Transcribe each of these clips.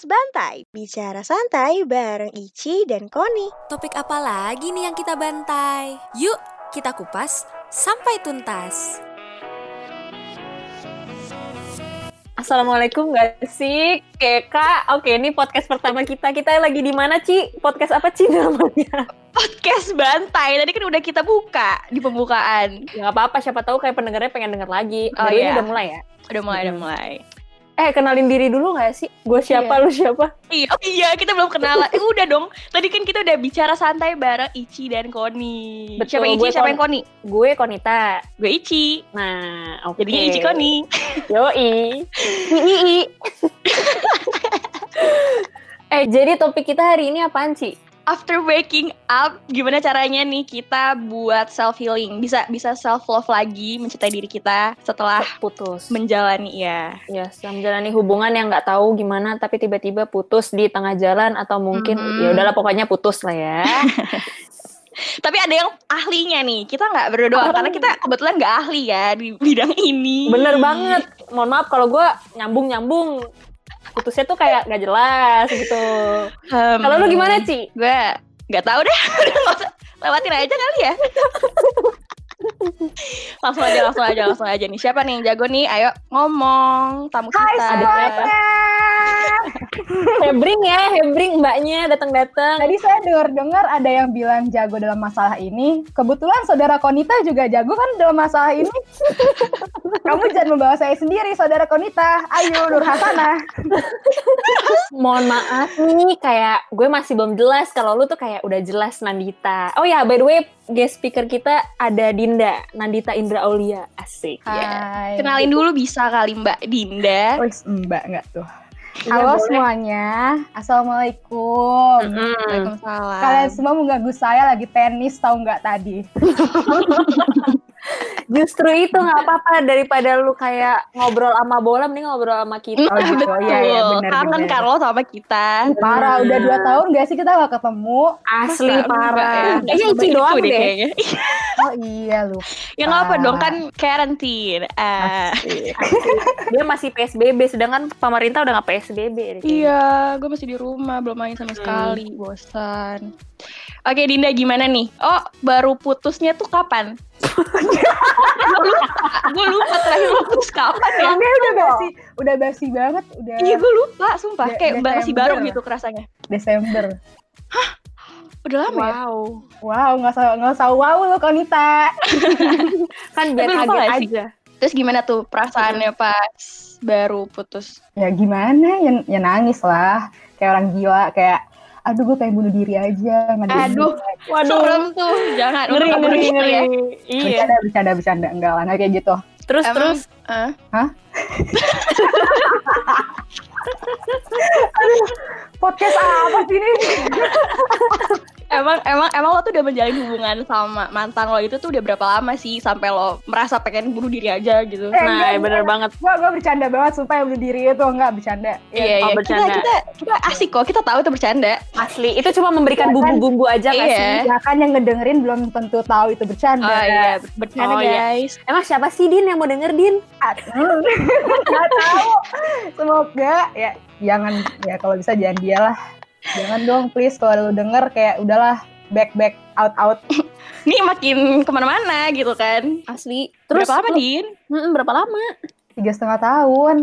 podcast Bantai. Bicara santai bareng Ici dan Koni. Topik apa lagi nih yang kita bantai? Yuk, kita kupas sampai tuntas. Assalamualaikum gak sih, Keka? Oke, ini podcast pertama kita. Kita lagi di mana, Ci? Podcast apa, Ci, namanya? Podcast Bantai. Tadi kan udah kita buka di pembukaan. Ya, gak apa-apa, siapa tahu kayak pendengarnya pengen denger lagi. Oh, iya. ini udah mulai ya? Udah mulai, udah Hmm. mulai. Eh, kenalin diri dulu gak sih? Gue siapa, Iya. lu siapa? Iya, oh iya kita belum kenalan. Eh, udah dong. Tadi kan kita udah bicara santai bareng Ici dan Koni. Betul, siapa Ici, gue siapa Kon- yang Koni? Gue Konita. Gue Ici. Nah, oke. Jadinya Ici Koni. Yoi. Ii. eh, jadi topik kita hari ini apaan, Ci? After waking up, gimana caranya nih kita buat self healing? Bisa bisa self love lagi, mencintai diri kita setelah Putus. menjalani ya. Ya, setelah menjalani hubungan yang nggak tahu gimana, tapi tiba-tiba putus di tengah jalan atau mungkin Mhm. ya udahlah pokoknya putus lah ya. Tapi ada yang ahlinya nih. Kita nggak Oh. karena kita kebetulan nggak ahli ya di bidang ini. Bener banget. Mohon maaf kalau gue nyambung-nyambung. Putusnya tuh kayak nggak jelas gitu. Hmm, Kalau lu gimana, Ci? Gue nggak tahu deh. Lewatin aja kali ya. langsung aja, langsung aja, langsung aja nih. Siapa nih yang jago nih? Ayo ngomong tamu kita. Ada siapa? Hebring ya, Hebring mbaknya datang-datang. Tadi saya dengar-dengar ada yang bilang jago dalam masalah ini. Kebetulan saudara Konita juga jago kan dalam masalah ini. Kamu jangan membawa saya sendiri, saudara Konita. Ayo, Nur Hasanah. Mohon maaf nih, kayak gue masih belum jelas kalau lu tuh kayak udah jelas Nandita. Oh ya, by the way, guest speaker kita ada Dinda, Nandita Indra Aulia. Asik. Hai. Kenalin dulu bisa kali Mbak Dinda. Oh, mbak nggak tuh. Iya, Halo boleh. semuanya, Assalamualaikum. Waalaikumsalam. Kalian semua mengganggu saya lagi tenis, tahu nggak tadi? Justru itu nggak apa-apa daripada lu kayak ngobrol sama bola, mending ngobrol sama kita. Oh, gitu. Betul. Iya, iya, benar, Kangen benar. kan lo sama kita. Parah, udah dua tahun gak sih kita nggak ketemu? Asli Masa parah. ya? Kayaknya Ici sebaik doang itu deh. kayaknya. Oh iya lu. ya nggak apa dong kan karantin. Ah. Dia masih PSBB, sedangkan pemerintah udah nggak PSBB. Iya, gue masih di rumah, belum main sama sekali, bosan. Oke, Dinda gimana nih? Oh, baru putusnya tuh kapan? gue lupa, terakhir lu putus kapan ya? Dia udah basi, udah basi banget, udah Iya, gue lupa, sumpah. De- Kayak masih baru Desember. gitu kerasanya. Desember. Udah lama ya? Wow. Wow, nggak usah nggak usah wow lu Konita. Kan biar kaget aja. Terus gimana tuh perasaannya pas baru putus? Ya gimana? Ya, ya nangis lah. Kayak orang gila, kayak aduh gue pengen bunuh diri aja. Aduh, Waduh. serem tuh. Jangan, Ngeri, ngeri, ngeri. ya. Iya. Bercanda, bercanda, bercanda. Enggak lah, nggak kayak gitu. Terus, Emang, terus. eh, Podcast apa sih ini? emang, emang, emang lo tuh udah menjalin hubungan sama mantan lo itu tuh udah berapa lama sih sampai lo merasa pengen bunuh diri aja gitu? Eh, Nah, enggak, bener banget. Gue gue bercanda banget, sumpah yang bunuh diri itu enggak bercanda. Iya, oh, iya. Kita, bercanda. kita, kita asik kok. Kita tahu itu bercanda. Asli. Itu cuma memberikan Iya kan? bumbu-bumbu aja Iya. sih? Ya kan yang ngedengerin belum tentu tahu itu bercanda. Oh iya, bercanda Oh, iya. guys. Emang siapa sih Din yang mau denger Din? Nggak tahu. Semoga ya jangan ya kalau bisa jangan dia lah. Jangan dong please kalau lu denger kayak udahlah back back out out. Ini makin ke mana-mana gitu kan. Asli. Terus berapa lama, lu- Din? Mm-mm, berapa lama? Tiga setengah tahun.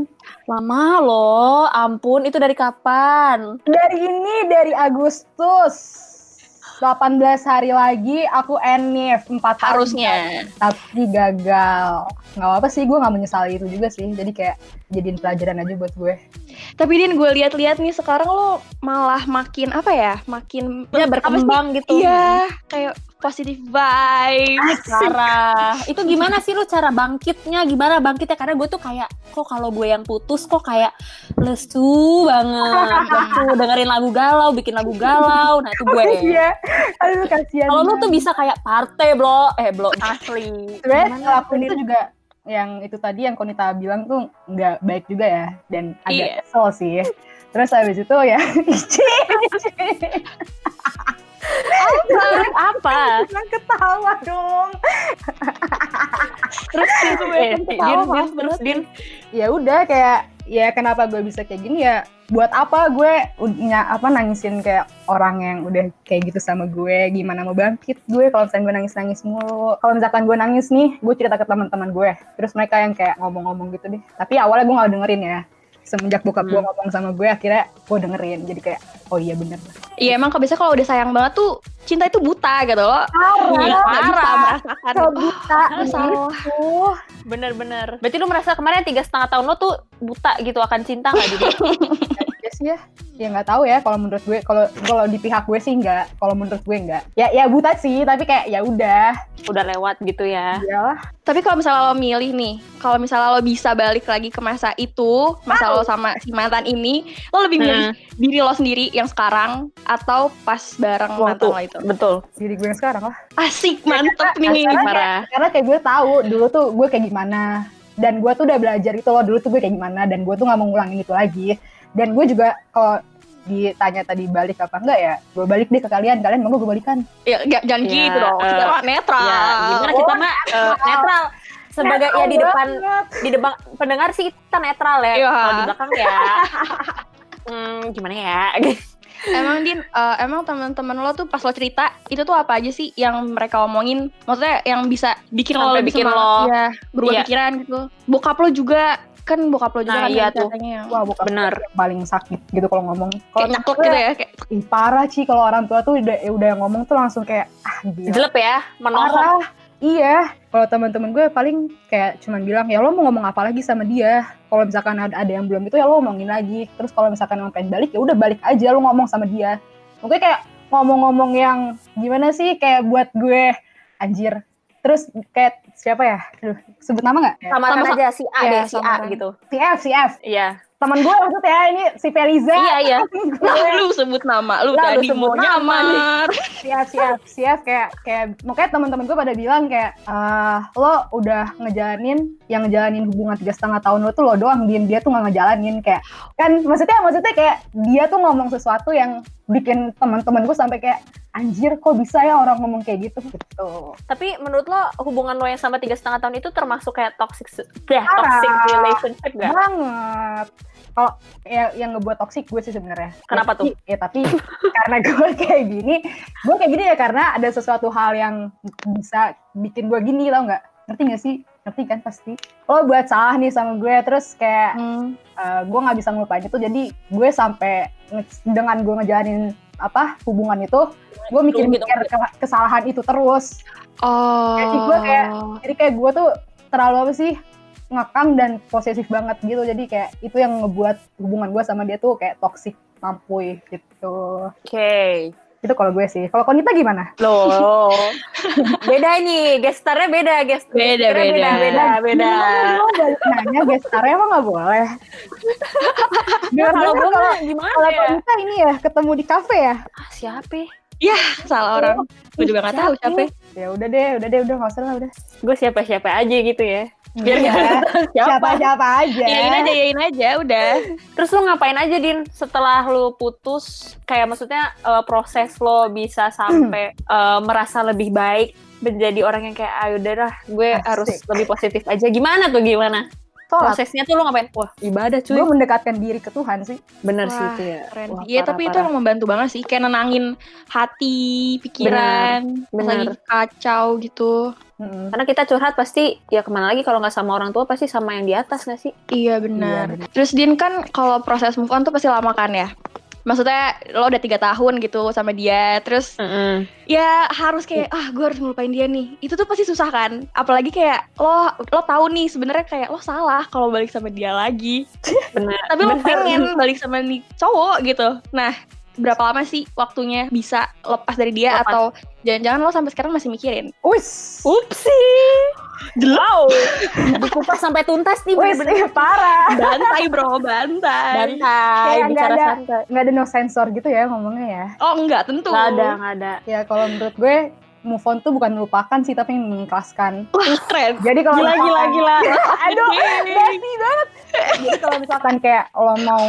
Lama loh. Ampun, itu dari kapan? Dari ini dari Agustus. 18 hari lagi aku enif 4 tahun. Harusnya. Tapi gagal. Nggak apa sih, gue nggak menyesali itu juga sih. Jadi kayak jadiin pelajaran aja buat gue. Tapi Din, gue lihat-lihat nih sekarang lo malah makin apa ya? Makin Ya berkembang gitu. Iya, kayak positive vibes. Parah. Itu gimana sih lu cara bangkitnya? Gimana bangkitnya? Karena gue tuh kayak kok kalau gue yang putus kok kayak lesu banget. Lesu dengerin lagu galau, bikin lagu galau. Nah, itu gue. Iya. Aduh kasihan. Kalau lu banget. tuh bisa kayak partai, bro. Eh, bro, asli. sebenarnya Gimana ngelakuin itu juga yang itu tadi yang Konita bilang tuh nggak baik juga ya dan agak Iya. kesel sih terus habis itu ya apa? Jangan ketawa dong Terus Din, eh, Din, Din, terus Din. ya udah kayak ya kenapa gue bisa kayak gini ya? Buat apa gue punya apa nangisin kayak orang yang udah kayak gitu sama gue? Gimana mau bangkit gue kalau misalnya gue nangis nangis mulu? Kalau misalkan gue nangis nih gue cerita ke teman-teman gue. Terus mereka yang kayak ngomong-ngomong gitu deh. Tapi awalnya gue gak dengerin ya semenjak bokap gue Hmm. ngomong sama gue akhirnya gue dengerin jadi kayak oh iya bener Iya emang kalau biasanya kalau udah sayang banget tuh cinta itu buta gitu loh. Nggak bisa parah. merasakan. so buta Oh, salah. gitu. Bener-bener. Berarti lu merasa kemarin tiga setengah tahun lo tuh buta gitu akan cinta nggak jadi? Ya sih ya ya nggak tahu ya kalau menurut gue kalau kalau di pihak gue sih nggak kalau menurut gue nggak ya ya buta sih tapi kayak ya udah Udah lewat gitu ya. iyalah Tapi kalau misalnya lo milih nih, kalau misalnya lo bisa balik lagi ke masa itu, masa lo sama si mantan ini, lo lebih milih diri lo sendiri yang sekarang atau pas bareng Waktu. mantan lo itu? Betul. diri gue yang sekarang lah Asik, mantep nih. Karena kayak, karena kayak gue tahu dulu tuh gue kayak gimana dan gue tuh udah belajar itu loh dulu tuh gue kayak gimana dan gue tuh nggak mau ngulangin itu lagi dan gue juga kalau ditanya tadi balik apa enggak ya gue balik deh ke kalian kalian mau gue balikan Ya, nggak- jangan Ya, gitu dong. Kita mah netral. Ya, gimana kita mah eh, netral. Sebagai ya di depan Banget. di depan pendengar sih kita netral ya. Iya. Kalau di belakang ya. hmm, gimana ya? Emang Din, eh, emang teman-teman lo tuh pas lo cerita itu tuh apa aja sih yang mereka omongin? Maksudnya yang bisa bikin lo Sampai lebih bikin semangat, lo- ya, berubah Iya. pikiran gitu. Bokap lo juga kan bokap lo juga Nah, kan iya yang tuh. katanya yang wah bukan Bener. yang paling sakit gitu kalau ngomong. Kalau nyaklek gitu ya kayak ih, parah sih kalau orang tua tuh udah udah ngomong tuh langsung kayak ah gila. Jelek ya, menohok. parah. Iya. Kalau teman-teman gue paling kayak cuman bilang ya lo mau ngomong apa lagi sama dia? Kalau misalkan ada, ada yang belum itu ya lo ngomongin lagi. Terus kalau misalkan mau pengen balik ya udah balik aja lo ngomong sama dia. Mungkin kayak ngomong-ngomong yang gimana sih kayak buat gue anjir terus kayak siapa ya? Aduh, sebut nama nggak? Samaran Sama- aja si A Iya, deh, si A gitu. si F si F. Iya. teman gue maksudnya ini si Feliza. Iya, iya. Lah, lu sebut nama lu lu tadi mau nama. nyamar. siap siap siap kayak kayak makanya teman-teman gue pada bilang kayak ah lo udah ngejalanin yang ngejalanin hubungan tiga setengah tahun lo tuh lo doang dia dia tuh nggak ngejalanin. Kayak kan maksudnya maksudnya kayak dia tuh ngomong sesuatu yang bikin teman-teman gue sampai kayak anjir kok bisa ya orang ngomong kayak gitu? Gitu. Tapi menurut lo hubungan lo yang sama tiga setengah tahun itu termasuk kayak toxic, ya, toxic relationship gak? banget. Kalau ya, yang ngebuat toksik gue sih sebenarnya. Kenapa Ya, tapi- ya tapi karena gue kayak gini gue kayak gini ya karena ada sesuatu hal yang bisa bikin gue gini tau nggak ngerti gak sih? Ngerti kan pasti? Lo buat salah nih sama gue terus kayak Hmm. eh, gue nggak bisa ngelupain itu. Jadi gue sampai dengan gue ngejalanin apa hubungan itu gue mikir-mikir ke- kesalahan itu terus. Oh. Jadi gue kayak- jadi kayak gue tuh terlalu apa sih ngekang dan posesif banget gitu. Jadi kayak itu yang ngebuat hubungan gue sama dia tuh kayak toxic mampuy gitu. Oke. Itu kalau gue sih kalau Konita gimana Loh. beda nih, gestarnya beda, gest Beda, beda. beda, beda. Lo balik nanya gestarnya emang nggak boleh Kalau gue kalau gimana kalau ya? Konita ini ya ketemu di kafe ya Ah, siapa? salah orang. Gue juga nggak tahu siapa. Ya udah deh udah deh udah nggak usah lah udah Gue siapa-siapa aja gitu ya. Biar Iya. nggak tahu siapa. siapa siapa aja Yain aja, yain aja, udah. Terus lu ngapain aja Din setelah lu putus? Kayak maksudnya eh, proses lo bisa sampai eh, merasa lebih baik menjadi orang yang kayak ayo udah dah gue Asik. harus lebih positif aja. Gimana tuh gimana? Sholat Prosesnya tuh lu ngapain? Wah ibadah cuy. gue mendekatkan diri ke Tuhan sih Bener sih Wah, itu ya. Keren. Iya, parah, tapi itu parah. emang membantu banget sih. Kayak nenangin hati, pikiran, Bener. lagi kacau gitu. Mm-mm. Karena kita curhat pasti ya ke mana lagi kalau nggak sama orang tua pasti sama yang di atas nggak sih? Iya benar. Iya, Terus Din kan kalau proses move on tuh pasti lama kan ya. Maksudnya lo udah tiga tahun gitu sama dia, terus ya harus kayak ah gue harus ngelupain dia nih. Itu tuh pasti susah kan. Apalagi kayak lo lo tahu nih sebenarnya kayak lo salah kalau balik sama dia lagi. Tapi lo pengen balik sama nih cowok gitu. Nah berapa lama sih waktunya bisa lepas dari dia Lepas. atau jangan-jangan lo sampai sekarang masih mikirin? Wis, Upsi. Wow. Dikupas sampai tuntas nih wis, bener-bener. eh, parah. Bantai bro, bantai. Bantai, Kayak bicara ada- santai. Nggak ada no sensor gitu ya ngomongnya ya. Oh enggak tentu. Nggak ada, nggak ada. Ya kalau menurut gue move on tuh bukan melupakan sih tapi mengikhlaskan. Wah keren. Jadi kalau Gila, gila, misalkan- gila. Aduh, basi banget. Jadi kalau misalkan kayak lo mau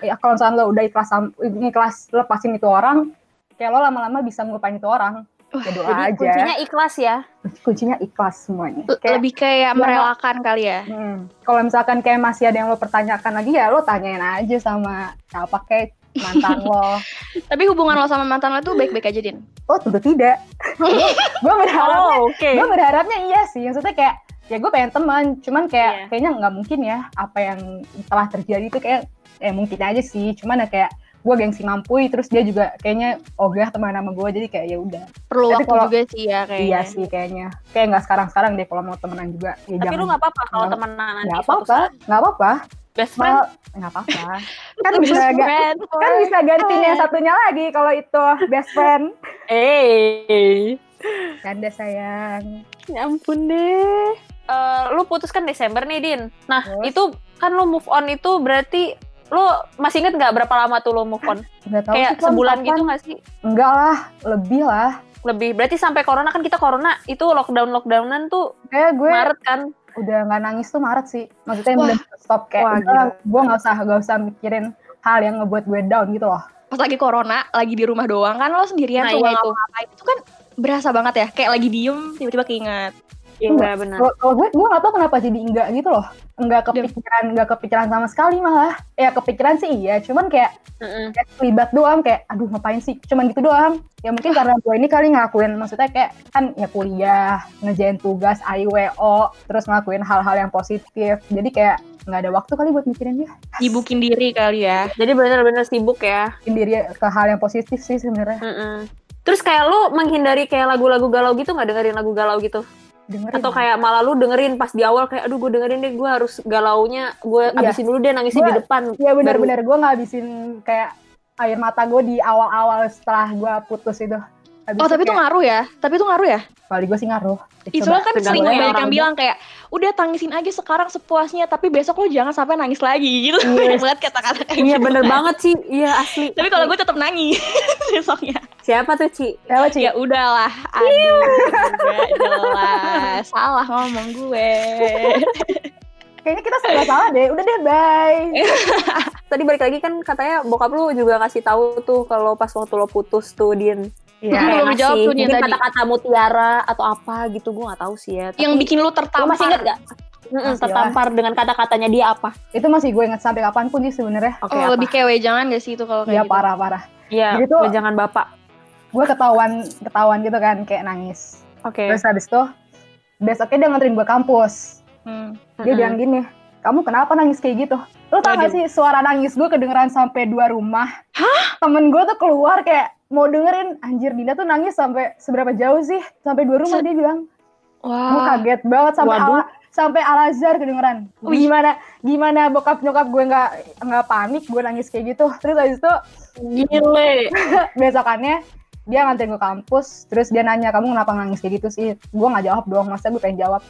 ya kalau misalkan lo udah ikhlas ikhlas lepasin itu orang, kayak lo lama-lama bisa ngelupain itu orang. ya doa Jadi aja kuncinya ikhlas ya. kuncinya ikhlas semuanya kayak Lebih kayak Ya. merelakan kali ya. hmm, kalau misalkan kayak masih ada yang lo pertanyakan lagi ya lo tanyain aja sama siapa kayak mantan lo Tapi hubungan lo sama mantan lo tuh baik-baik aja, Din. oh tentu tidak gue berharapnya Oh, oke. gue berharapnya iya sih maksudnya kayak ya gue pengen teman cuman kayak Iya. kayaknya nggak mungkin ya apa yang telah terjadi itu kayak eh mungkin aja sih cuman ya kayak gue gengsi mampu terus dia juga kayaknya ogah teman sama gue jadi kayak ya udah Perlu Tapi waktu kalau- juga sih ya kayaknya. iya sih kayaknya kayak nggak sekarang sekarang deh kalau mau temenan juga ya Tapi jangan lu nggak apa-apa kalau temenan nanti nggak apa-apa nggak apa-apa Best friend. Nggak apa-apa kan Best bisa ga- friend, kan bisa gantiin yang satunya lagi kalau itu best friend Eh, canda sayang ya ampun deh. Eh, lu putuskan Desember nih, Din. Nah, Terus? itu kan lu move on itu berarti lu masih inget nggak berapa lama tuh lu move on? nggak tahu Kayak sih, sebulan kapan. gitu nggak sih? enggak lah lebih lah Lebih. Berarti sampai corona kan kita corona itu lockdown lockdownan tuh kayak gue Maret kan. Udah nggak nangis tuh Maret sih maksudnya Wah. udah stop kayak Wah, udah gue nggak usah nggak usah mikirin hal yang ngebuat gue down gitu loh Pas lagi corona, lagi di rumah doang kan lo sendirian Nah, tuh iya itu. ngapain itu kan berasa banget ya. Kayak lagi diem, tiba-tiba keinget. Iya benar. kalau gue gue nggak tahu kenapa jadi enggak gitu loh enggak kepikiran enggak kepikiran sama sekali malah ya kepikiran sih iya cuman kayak Mm-mm. kayak terlibat doang kayak aduh ngapain sih cuman gitu doang ya mungkin karena gue ini kali ngelakuin maksudnya kayak kan ya kuliah ngejain tugas IWO terus ngelakuin hal-hal yang positif jadi kayak nggak ada waktu kali buat mikirin dia Sibukin diri kali ya. Jadi bener-bener sibuk ya. Bikin diri ke hal yang positif sih sebenarnya Mm-mm. Terus kayak lu menghindari kayak lagu-lagu galau gitu nggak dengerin lagu galau gitu? Dengerin Atau kayak malah lu dengerin pas di awal kayak aduh gue dengerin deh gue harus galaunya gue Iya. abisin dulu deh nangisnya Gua- di depan. Iya Baru- benar-benar gue ngabisin kayak air mata gue di awal-awal setelah gue putus itu. Habis Oh, tapi itu kayak, ngaruh ya? Tapi itu ngaruh ya? kali gue sih ngaruh. Ya, Itu kan sering ya banyak yang bilang kayak udah tangisin aja sekarang sepuasnya tapi besok lo jangan sampai nangis lagi gitu. Banyak banget kata-kata kayak Iya gitu. bener banget sih, iya asli. Tapi kalau gue tetap nangis besoknya. siapa tuh Ci? Siapa Ci? Ya udahlah, aduh, gak jelas. Salah ngomong gue. Kayaknya kita salah salah deh. Udah deh, bye. Tadi balik lagi kan katanya bokap lu juga ngasih tahu tuh kalau pas waktu lo putus tuh Din. Iya, Kayak belum ngasih tuh dia mungkin tadi. kata-kata mutiara atau apa gitu gue nggak tahu sih ya. Yang Tapi bikin lu lu tertampar. masih inget gak? Masih tertampar dengan kata-katanya dia apa? Itu masih gue inget sampai kapan pun sih sebenarnya. Oke oh, apa? lebih kewe jangan gak sih itu kalau Iya kayak gitu? parah-parah. Iya, Jadi tuh- jangan bapak. Gue ketahuan ketahuan gitu kan kayak nangis. Oke. Terus habis itu besoknya dia nganterin gue kampus. Hmm. Dia bilang gini, kamu kenapa nangis kayak gitu? Lo tau gak sih suara nangis gue kedengeran sampai dua rumah? Hah? Temen gue tuh keluar kayak mau dengerin, anjir Dinda tuh nangis sampai seberapa jauh sih? Sampai dua rumah Se- dia bilang. Gue Wah, kaget banget sampai ala, sampai Al Azhar kedengeran. Wih. Gimana gimana bokap nyokap gue nggak nggak panik gue nangis kayak gitu. Terus habis itu Gile. besokannya dia nganterin gue kampus terus dia nanya kamu kenapa nangis kayak gitu sih gue nggak jawab dong masa gue pengen jawab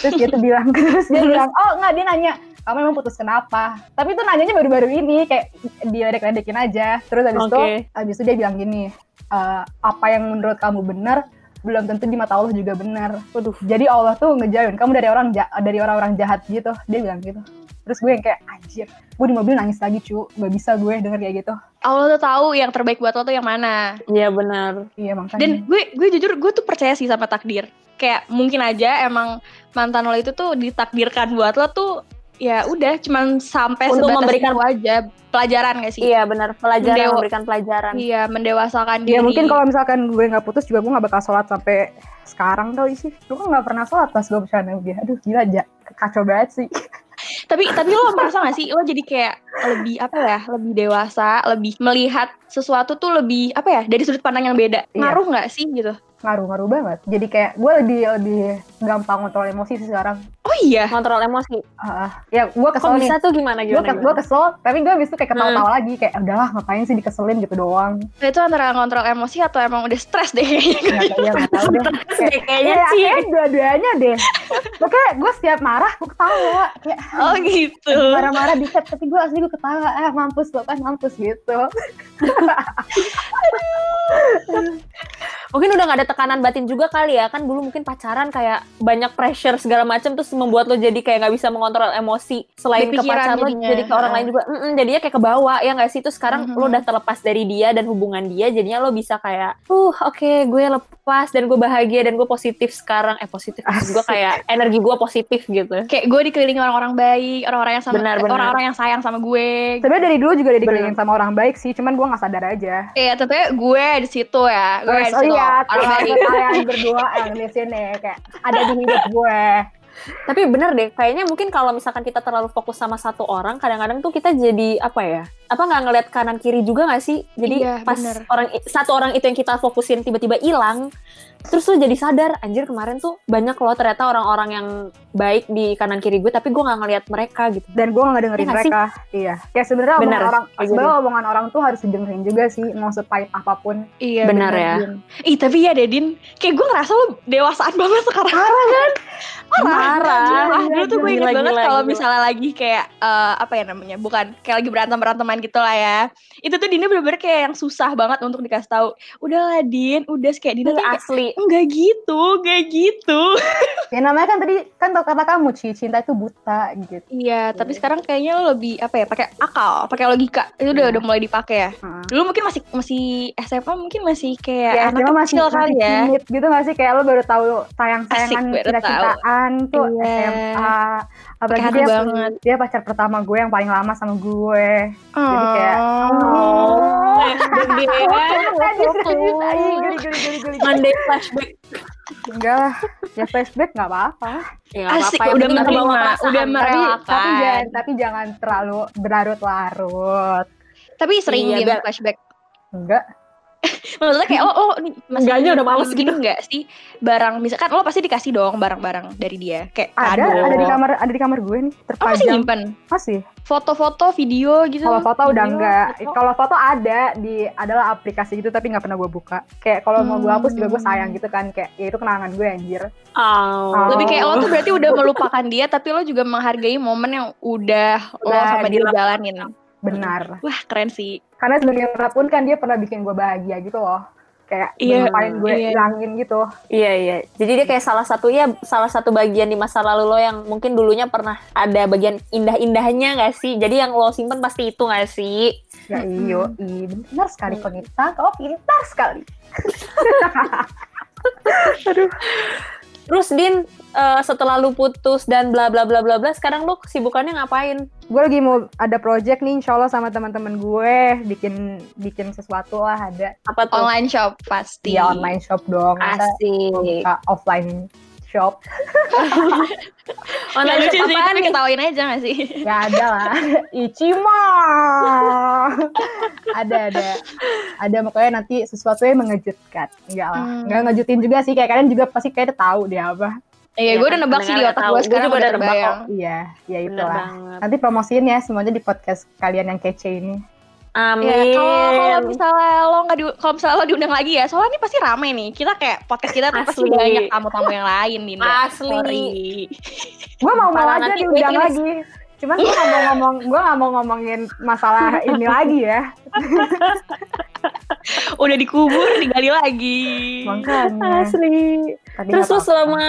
terus dia tuh bilang terus dia bilang oh nggak dia nanya kamu emang putus kenapa tapi itu nanyanya baru-baru ini kayak dia ledek-ledekin aja terus habis itu Oke. habis itu dia bilang gini "Eh, apa yang menurut kamu benar belum tentu di mata Allah juga benar Waduh. jadi Allah tuh ngejauhin kamu dari orang dari orang-orang jahat gitu dia bilang gitu terus gue yang kayak anjir gue di mobil nangis lagi cu nggak bisa gue denger kayak gitu Allah tuh tahu yang terbaik buat lo tuh yang mana. Iya benar. iya makanya Dan gue gue jujur gue tuh percaya sih sama takdir. Kayak mungkin aja emang mantan lo itu tuh ditakdirkan buat lo tuh ya udah cuman sampai Untuk sebatas memberikan- itu aja pelajaran gak sih? Iya benar. Pelajaran Dewa. memberikan pelajaran. Iya, mendewasakan diri. Ya mungkin kalau misalkan gue nggak putus juga gue nggak bakal sholat sampai sekarang tau sih. Gue kan nggak pernah sholat pas gue bercanda dia. Aduh gila aja kacau banget sih. tapi tapi lo merasa gak sih lo jadi kayak lebih apa ya lebih dewasa lebih melihat sesuatu tuh lebih apa ya dari sudut pandang yang beda Iya. ngaruh nggak sih gitu Ngaruh-ngaruh banget. Jadi kayak gue lebih lebih gampang kontrol emosi sih sekarang. oh iya Kontrol emosi. Ah, ya gue Kok kesel nih. bisa tuh gimana Gue gimana? ke, gue gimana? kesel, tapi gue abis itu kayak ketawa-tawa lagi kayak udahlah ngapain sih dikeselin gitu doang. itu antara kontrol emosi atau emang udah stres deh kayaknya Nggak tahu ya nggak tahu deh. Kayak, Deh, kayaknya ya, sih. kayak dua-duanya deh. Pokoknya gue setiap marah gue ketawa kayak oh gitu marah-marah di chat tapi gue asli gue ketawa ah mampus lo kan mampus gitu mungkin udah gak ada tekanan batin juga kali ya kan dulu mungkin pacaran kayak banyak pressure segala macam terus membuat lo jadi kayak nggak bisa mengontrol emosi selain ke pacar lo jadinya. jadi ke orang lain juga Mm-mm, jadinya kayak ke bawah ya nggak sih terus sekarang Mhm. lo udah terlepas dari dia dan hubungan dia jadinya lo bisa kayak uh oke gue lepas dan gue bahagia dan gue positif sekarang eh positif gue kayak energi gue positif gitu Kayak gue dikelilingi orang-orang baik, orang-orang yang sama orang-orang yang sayang sama gue. Sebenarnya dari dulu juga udah dikelilingin sama orang baik sih, cuman gue nggak sadar aja. Iya, tentunya gue di situ ya. Gue di oh iya, kalian berdua yang di sini kayak ada di hidup gue. Tapi bener deh, kayaknya mungkin kalau misalkan kita terlalu fokus sama satu orang, kadang-kadang tuh kita jadi apa ya? Apa nggak ngeliat kanan kiri juga nggak sih? Jadi Iya, pas bener. orang satu orang itu yang kita fokusin tiba-tiba hilang, terus lu jadi sadar, anjir kemarin tuh banyak loh ternyata orang-orang yang baik di kanan kiri gue, tapi gue nggak ngeliat mereka gitu. Dan gue nggak dengerin Iya nggak sih? mereka. Iya. Ya sebenarnya Bener, omongan orang, kayak sebenarnya omongan orang tuh harus didengerin juga sih, mau sepahit apa pun. Iya, Benar ya. Din. Ih, tapi ya Dedin, kayak gue ngerasa lo dewasaan banget sekarang. Marah. Ah, dulu tuh gue inget Gila, banget kalau misalnya lagi kayak eh, apa ya namanya? Bukan kayak lagi berantem beranteman gitu lah ya. Itu tuh Dina bener-bener kayak yang susah banget untuk dikasih tahu. Udah lah Din, udah kayak Dina tuh Ini enggak gitu, enggak gitu. Ya namanya kan tadi kan tau kata kamu, Ci, cinta itu buta gitu. Iya, tapi sekarang kayaknya lo lebih apa ya? Pakai akal, pakai logika. Itu udah Iya. udah mulai dipakai ya. Heeh. Dulu mungkin masih masih SMA mungkin masih kayak Ya, anak masih, kecil masih kali ya. timid gitu gak sih? Kayak lo baru tahu sayang-sayangan, Asik, baru cinta-cintaan tuh Iya. SMA. Apalagi hati dia, banget. dia pacar pertama gue yang paling lama sama gue. Jadi kayak, Oh. Monday flashback. Enggak lah, ya flashback gak apa-apa. Ya, nggak Asik, apa-apa, yang udah menerima, udah Tapi, merelakan. tapi jangan, tapi jangan terlalu berlarut-larut. Tapi sering Iya, biar- flashback. Enggak. Maksudnya kayak oh, oh ini masih Enggaknya udah males gini gitu. enggak sih barang misalkan lo pasti dikasih dong barang-barang dari dia kayak Ada, kado. ada di kamar, ada di kamar gue nih, Oh, masih terpajang. nyimpen Masih. foto-foto video gitu. Kalau foto udah Video, enggak. Kalau foto ada di adalah aplikasi gitu tapi nggak pernah gue buka. Kayak kalau mau gue hapus juga gue Hmm. sayang gitu kan kayak ya itu kenangan gue anjir. Oh. Lebih kayak lo tuh berarti udah melupakan dia tapi lo juga menghargai momen yang udah lo Udah sama dia jalanin. Benar. Wah, keren sih. Karena bagaimanapun kan dia pernah bikin gue bahagia gitu loh. Kayak Iya, ngapain gue iya. hilangin gitu. Iya iya. Jadi dia kayak salah satu ya salah satu bagian di masa lalu lo yang mungkin dulunya pernah ada bagian indah-indahnya nggak sih? Jadi yang lo simpen pasti itu nggak sih? Ya iyo, iya benar sekali Konita, kau pintar sekali. Terus Din eh, setelah lu putus dan bla bla bla bla bla, sekarang lu kesibukannya ngapain? Gue lagi mau ada project nih insya Allah sama teman-teman gue bikin bikin sesuatu lah ada Apa tuh? Online shop pasti. di online shop dong. Asik. buka offline shop Online lucu shop sih, apaan nih? ketawain aja gak sih? Ya ada lah. Ichima. ada ada. Ada makanya nanti sesuatu yang mengejutkan. Enggak lah. Hmm. Enggak ngejutin juga sih. Kayak kalian juga pasti kayak tahu deh apa. Iya, Iya gue kan, udah nebak sih di otak gue Gue sekarang juga udah terbayang. Iya, ya Bener itulah. Nanti promosiin ya semuanya di podcast kalian yang kece ini. Amin. Ya, kalau kalau misalnya lo nggak di kalau misalnya lo diundang lagi ya, soalnya ini pasti rame nih. Kita kayak podcast kita tuh pasti Asli. banyak tamu-tamu yang lain Dinda. Asli. Sorry. Gue mau mau aja diundang lagi. Cuman gue gak mau ngomong, gue gak mau ngomongin masalah ini lagi ya. Udah dikubur, digali lagi. Makanya. Asli. Tadi Terus nggak apa-apa. selama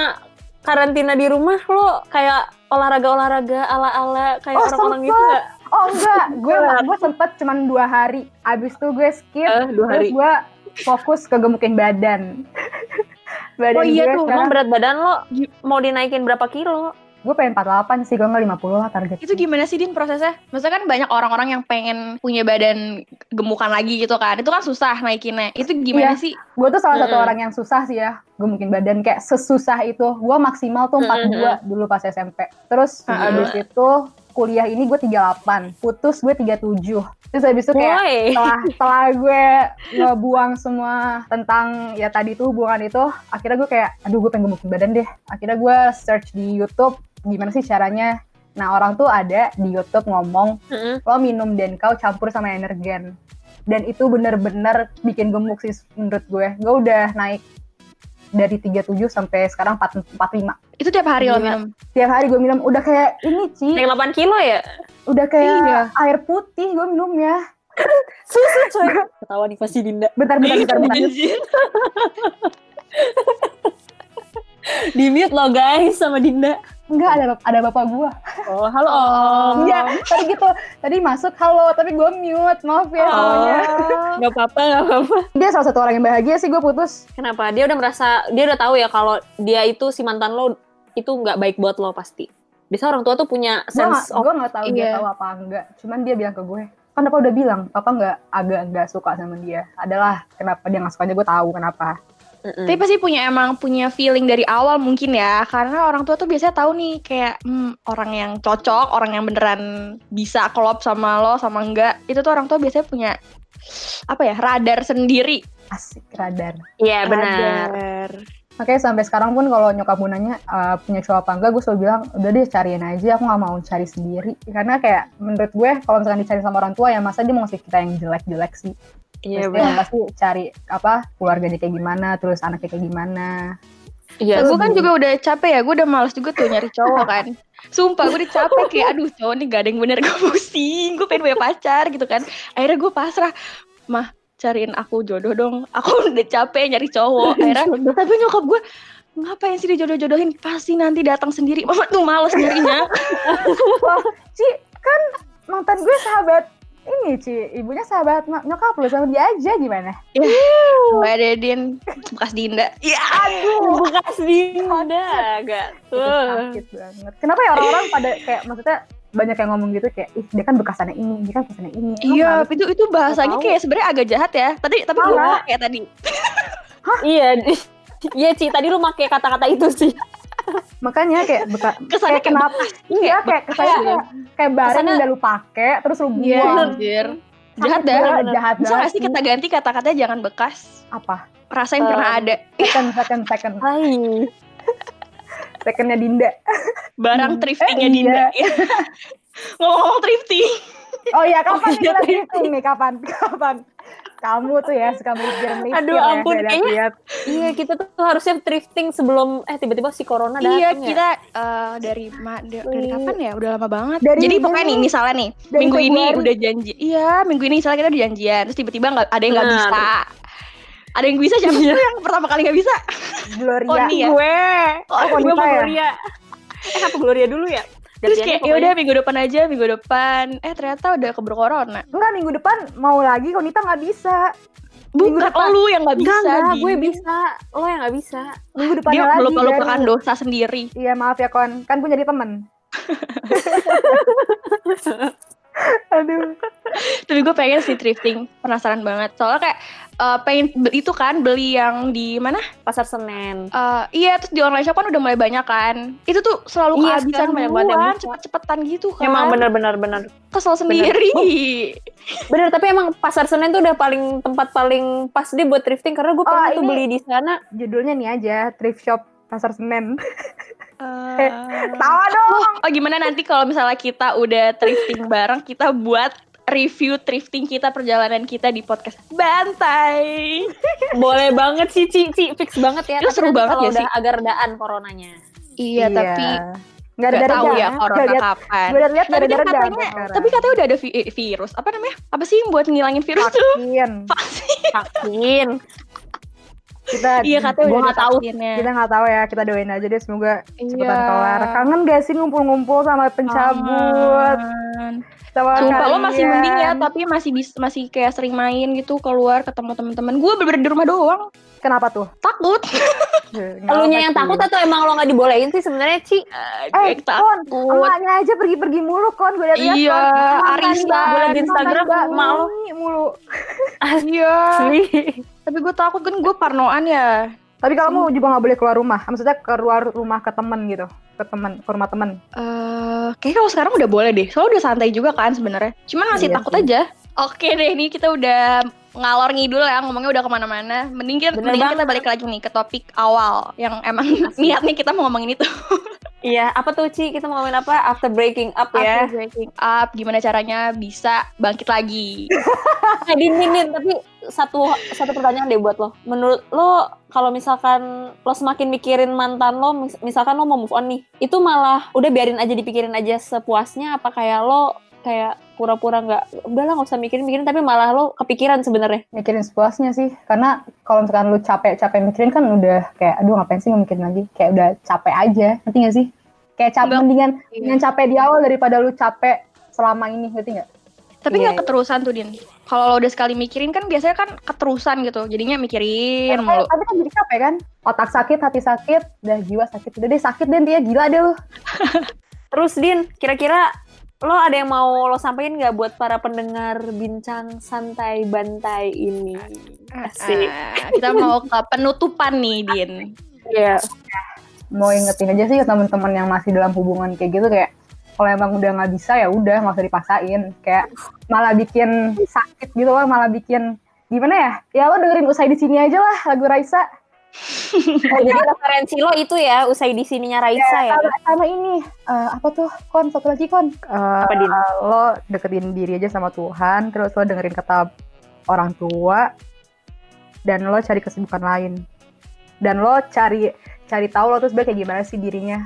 karantina di rumah lo kayak olahraga-olahraga ala-ala kayak Oh, orang-orang gitu sempet. nggak? Oh enggak, gue gue sempet cuman dua hari. Abis itu gue skip, Eh, dua terus hari. gue fokus ke gemukin badan. badan Oh iya tuh, Emang sekarang, berat badan lo mau dinaikin berapa kilo? gue pengen 48 sih, gue nggak 50 lah target. Itu gimana sih Din prosesnya? Maksudnya kan banyak orang-orang yang pengen punya badan gemukan lagi gitu kan. Itu kan susah naikinnya. Itu gimana Iya. sih? Gue tuh salah satu Mm-mm. orang yang susah sih ya, gemukin badan kayak sesusah itu. Gue maksimal tuh 42 dulu pas SMP. Terus Mm-mm. habis itu kuliah ini gue 38, putus gue 37. Terus habis itu kayak Woi. setelah setelah gue ngebuang semua tentang ya tadi tuh hubungan itu akhirnya gue kayak aduh gue pengen gemukin badan deh akhirnya gue search di YouTube gimana sih caranya nah orang tuh ada di YouTube ngomong Mm-mm. lo minum denkau campur sama energen dan itu bener-bener bikin gemuk sih menurut gue gue udah naik dari 37 sampai sekarang 4, 45 Itu tiap hari lo minum. tiap hari gue minum udah kayak ini Ci Naik 8 kilo ya? udah kayak Iya. air putih gue minumnya Susu coy. Ketawa nih pasti Dinda. Bentar, bentar, bentar, bentar. Di mute loh guys sama Dinda. Enggak, ada, ada bapak gua. Oh, halo Om. Iya, tadi gitu. Tadi masuk, halo, tapi gua mute. Maaf ya semuanya. Gak apa-apa, gak apa-apa. Dia salah satu orang yang bahagia sih gue putus. Kenapa? Dia udah merasa, dia udah tahu ya kalau dia itu si mantan lo itu nggak baik buat lo pasti. Bisa orang tua tuh punya gak, sense of gua gak tahu dia Iya. tahu apa enggak. Cuman dia bilang ke gue, kan papa udah bilang, papa nggak agak nggak suka sama dia. Adalah kenapa dia nggak suka aja gue tahu kenapa. Mm-mm. Tapi pasti punya emang punya feeling dari awal mungkin ya, karena orang tua tuh biasanya tahu nih kayak hmm, orang yang cocok, orang yang beneran bisa klop sama lo sama enggak. Itu tuh orang tua biasanya punya apa ya radar sendiri. Asik radar. Iya benar. Radar. Makanya sampai sekarang pun kalau nyokap gue nanya eh, punya cowok apa enggak, gue selalu bilang udah deh cariin aja, aku nggak mau cari sendiri. Karena kayak menurut gue kalau misalkan dicari sama orang tua ya masa dia mau ngasih kita yang jelek-jelek sih. Iya benar. pasti cari apa keluarganya kayak gimana, terus anaknya kayak gimana. Iya. gue kan juga udah capek ya, gue udah males juga tuh nyari cowok kan. Sumpah gue udah capek kayak aduh cowok nih gak ada yang bener gue pusing, gue pengen punya pacar gitu kan. Akhirnya gue pasrah, mah cariin aku jodoh dong. Aku udah capek nyari cowok. Akhirnya tapi nyokap gue ngapain sih dijodoh-jodohin pasti nanti datang sendiri mama tuh males nyarinya Ci, kan mantan gue sahabat ini Ci, ibunya sahabat nyokap lu sama dia aja gimana? Mbak Dedin bekas Dinda ya Aduh, bekas Dinda agak tuh. sakit banget. Kenapa ya orang-orang pada kayak maksudnya banyak yang ngomong gitu kayak ih dia kan bekasannya ini, dia kan bekasannya ini. Iya kenapa? itu itu bahasanya kayak sebenarnya agak jahat ya tadi tapi gue kayak tadi Iya. Iya Ci, tadi lu pakai kata-kata itu sih. Makanya kayak beka kesannya kayak kenapa? Iya kayak kesannya kayak kayak barang yang udah lu pakai terus lu Iya, buang. anjir. Sakit Jahat dah. Jahat Bisa banget gak sih kita ganti kata-katanya jangan bekas? apa? Rasa yang pernah Um, ada. Second, second, second. Hai. Secondnya Dinda. Barang Hmm. thriftingnya Eh, Dinda. Ngomong-ngomong thrifting. Oh iya, kapan Oh, iya, kita drifting nih? Kapan? Kapan? Kamu tuh ya suka mikir-mikir Aduh, ya, ampun, kayaknya- lihat-lihat. Iya, kita tuh harusnya thrifting sebelum eh tiba-tiba si corona datang Iya, ya. kita eh, dari ma da- dari Wih. kapan ya? Udah lama banget. Dari- Jadi pokoknya nih, misalnya nih, dari minggu ini Februari. udah janji. Iya, minggu ini misalnya kita udah janjian, terus tiba-tiba nggak ada yang nggak Benar. bisa. Ada yang bisa siapa Iya. tuh yang pertama kali nggak bisa? Gloria. Oh, nih ya. Gue. Oh, gue wanita mau ya? Gloria. Eh, apa Gloria dulu ya? Terus kayak ya udah minggu depan aja, minggu depan. Eh ternyata udah keburu corona. Enggak, minggu depan mau lagi Konita nggak bisa. Minggu Bukan depan. lu yang nggak bisa. Enggak, enggak, gue bisa. Lo yang gak bisa. Minggu Dia lagi. melupa-lupakan baru. dosa sendiri. Iya, maaf ya Kon. Kan gue jadi temen. Aduh. Tapi gue pengen sih thrifting, penasaran banget. Soalnya kayak eh, pengen itu kan beli yang di mana? Pasar Senen. Eh, iya, terus di online shop kan udah mulai banyak kan. Itu tuh selalu Iya, kehabisan sekarang banyak banget yang duluan, cepet-cepetan gitu kan. Emang bener-bener bener. Kesel sendiri. Bener, tapi emang Pasar Senen tuh udah paling tempat paling pas deh buat thrifting karena gue Oh, pernah tuh ini- beli di sana. Judulnya nih aja, thrift shop Pasar Senen. Eh, Tawa dong. oh gimana nanti kalau misalnya kita udah thrifting bareng, kita buat review thrifting kita perjalanan kita di podcast Bantai. Boleh banget sih, Ci, Ci, fix banget ya. Itu Tapi seru banget ya udah sih. agak redaan coronanya. Iya, tapi nggak ada tahu ya Gue corona lihat, kapan. gue lihat Tapi ada reda katanya, tapi katanya udah ada vi- virus. Apa namanya? Apa sih yang buat ngilangin virus tuh? vaksin. Vaksin. Kita Iya katanya Gua nggak tahu. kita nggak tahu ya, kita doain aja deh semoga cepetan Iya. kelar. Kangen gak sih ngumpul-ngumpul sama pencabut? Kangen. Sama Sumpah lo masih mending ya, tapi masih bis, masih kayak sering main gitu keluar ketemu teman-teman. Gue bener di rumah doang, Kenapa tuh? takut. Elunya yang takut atau emang lo nggak dibolehin sih sebenarnya, Ci? Eh, Eh, Kon, takut. emaknya aja pergi-pergi mulu, Kon. Gue liat-liat, Iya, arisan. Gue liat di Instagram, Mbak emak lo. Mimi mulu. Iya. Tapi gue takut kan gue parnoan ya. Tapi kamu juga nggak boleh keluar rumah. Maksudnya keluar rumah ke temen gitu, ke temen, ke rumah temen. Eh, kayaknya kalau sekarang udah boleh deh. Soalnya udah santai juga kan sebenarnya. Cuman masih Iya takut sih. aja. Oke deh, ini kita udah ngalor ngidul ya, ngomongnya udah ke mana-mana. Mending kita, Bener mending banget. kita balik lagi nih ke topik awal yang emang niatnya kita mau ngomongin itu. Iya, apa tuh, Ci? Kita mau ngomongin apa? After breaking up ya. After breaking up, gimana caranya bisa bangkit lagi? Eh, Din, Din, Din, tapi satu satu pertanyaan deh buat lo. Menurut lo, kalau misalkan lo semakin mikirin mantan lo, mis- misalkan lo mau move on nih, itu malah udah biarin aja dipikirin aja sepuasnya, apa kayak lo kayak pura-pura nggak udahlah nggak usah mikirin mikirin tapi malah lo kepikiran sebenarnya mikirin sepuasnya sih karena kalau misalkan lu capek-capek mikirin kan udah kayak aduh ngapain sih mikirin lagi kayak udah capek aja ngerti gak sih kayak capek mendingan Iya. mendingan capek di awal daripada lu capek selama ini ngerti nggak Tapi Iya, nggak keterusan tuh Din. Kalau lo udah sekali mikirin kan biasanya kan keterusan gitu. Jadinya mikirin mulu. tapi kan jadi capek kan otak sakit hati sakit udah jiwa sakit udah deh sakit deh dia gila deh lu terus Din kira-kira lo ada yang mau lo sampaikan nggak buat para pendengar bincang santai bantai ini Asik. Ah, kita mau ke penutupan nih Din. Iya. mau ingetin aja sih ke teman-teman yang masih dalam hubungan kayak gitu kayak kalau emang udah nggak bisa ya udah nggak usah dipaksain kayak malah bikin sakit gitu loh malah bikin gimana ya ya lo dengerin usai di sini aja lah lagu Raisa Oh, jadi referensi lo itu ya usai di sininya Raisa ya. sama, sama ini eh, apa tuh kon satu lagi kon Eh, Apa, Din? lo deketin diri aja sama Tuhan terus lo dengerin kata orang tua dan lo cari kesibukan lain dan lo cari cari tahu lo tuh sebenarnya kayak gimana sih dirinya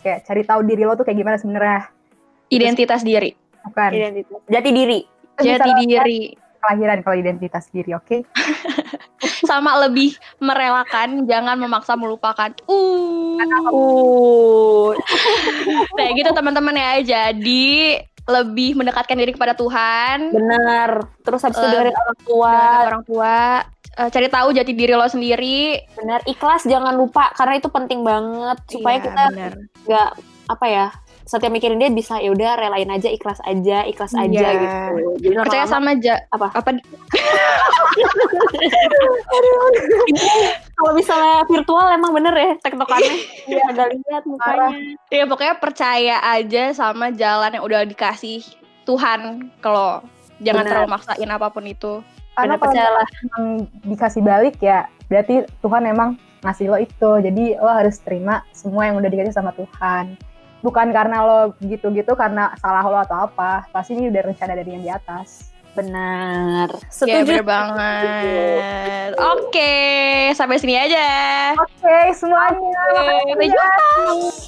kayak cari tahu diri lo tuh kayak gimana sebenarnya Identitas diri. bukan Identitas. Jati diri. Jati diri. kelahiran kalau identitas diri oke Sama lebih merelakan, jangan memaksa melupakan. Uh. Uh. Kayak gitu teman-teman ya. Jadi lebih mendekatkan diri kepada Tuhan. Benar. Terus habis itu Eh, dengerin orang tua. orang tua. Eh, cari tahu jati diri lo sendiri. Benar. Ikhlas jangan lupa karena itu penting banget supaya Iya, kita nggak apa ya setiap mikirin dia bisa ya udah relain aja ikhlas aja ikhlas aja Iya. gitu. Jadi percaya sama ja Apa? apa? Kalau misalnya virtual emang bener ya tektokannya. Iya ada lihat mukanya. Ya pokoknya percaya aja sama jalan yang udah dikasih Tuhan. Kalau jangan Benar. terlalu maksain apa pun itu. Karena bener kalau percayalah. emang dikasih balik ya berarti Tuhan emang ngasih lo itu. Jadi lo harus terima semua yang udah dikasih sama Tuhan bukan karena lo gitu-gitu karena salah lo atau apa. Pasti ini udah rencana dari yang di atas. Benar. Ya setuju. Bener banget. Oke sampai sini aja. Oke semuanya. Sampai jumpa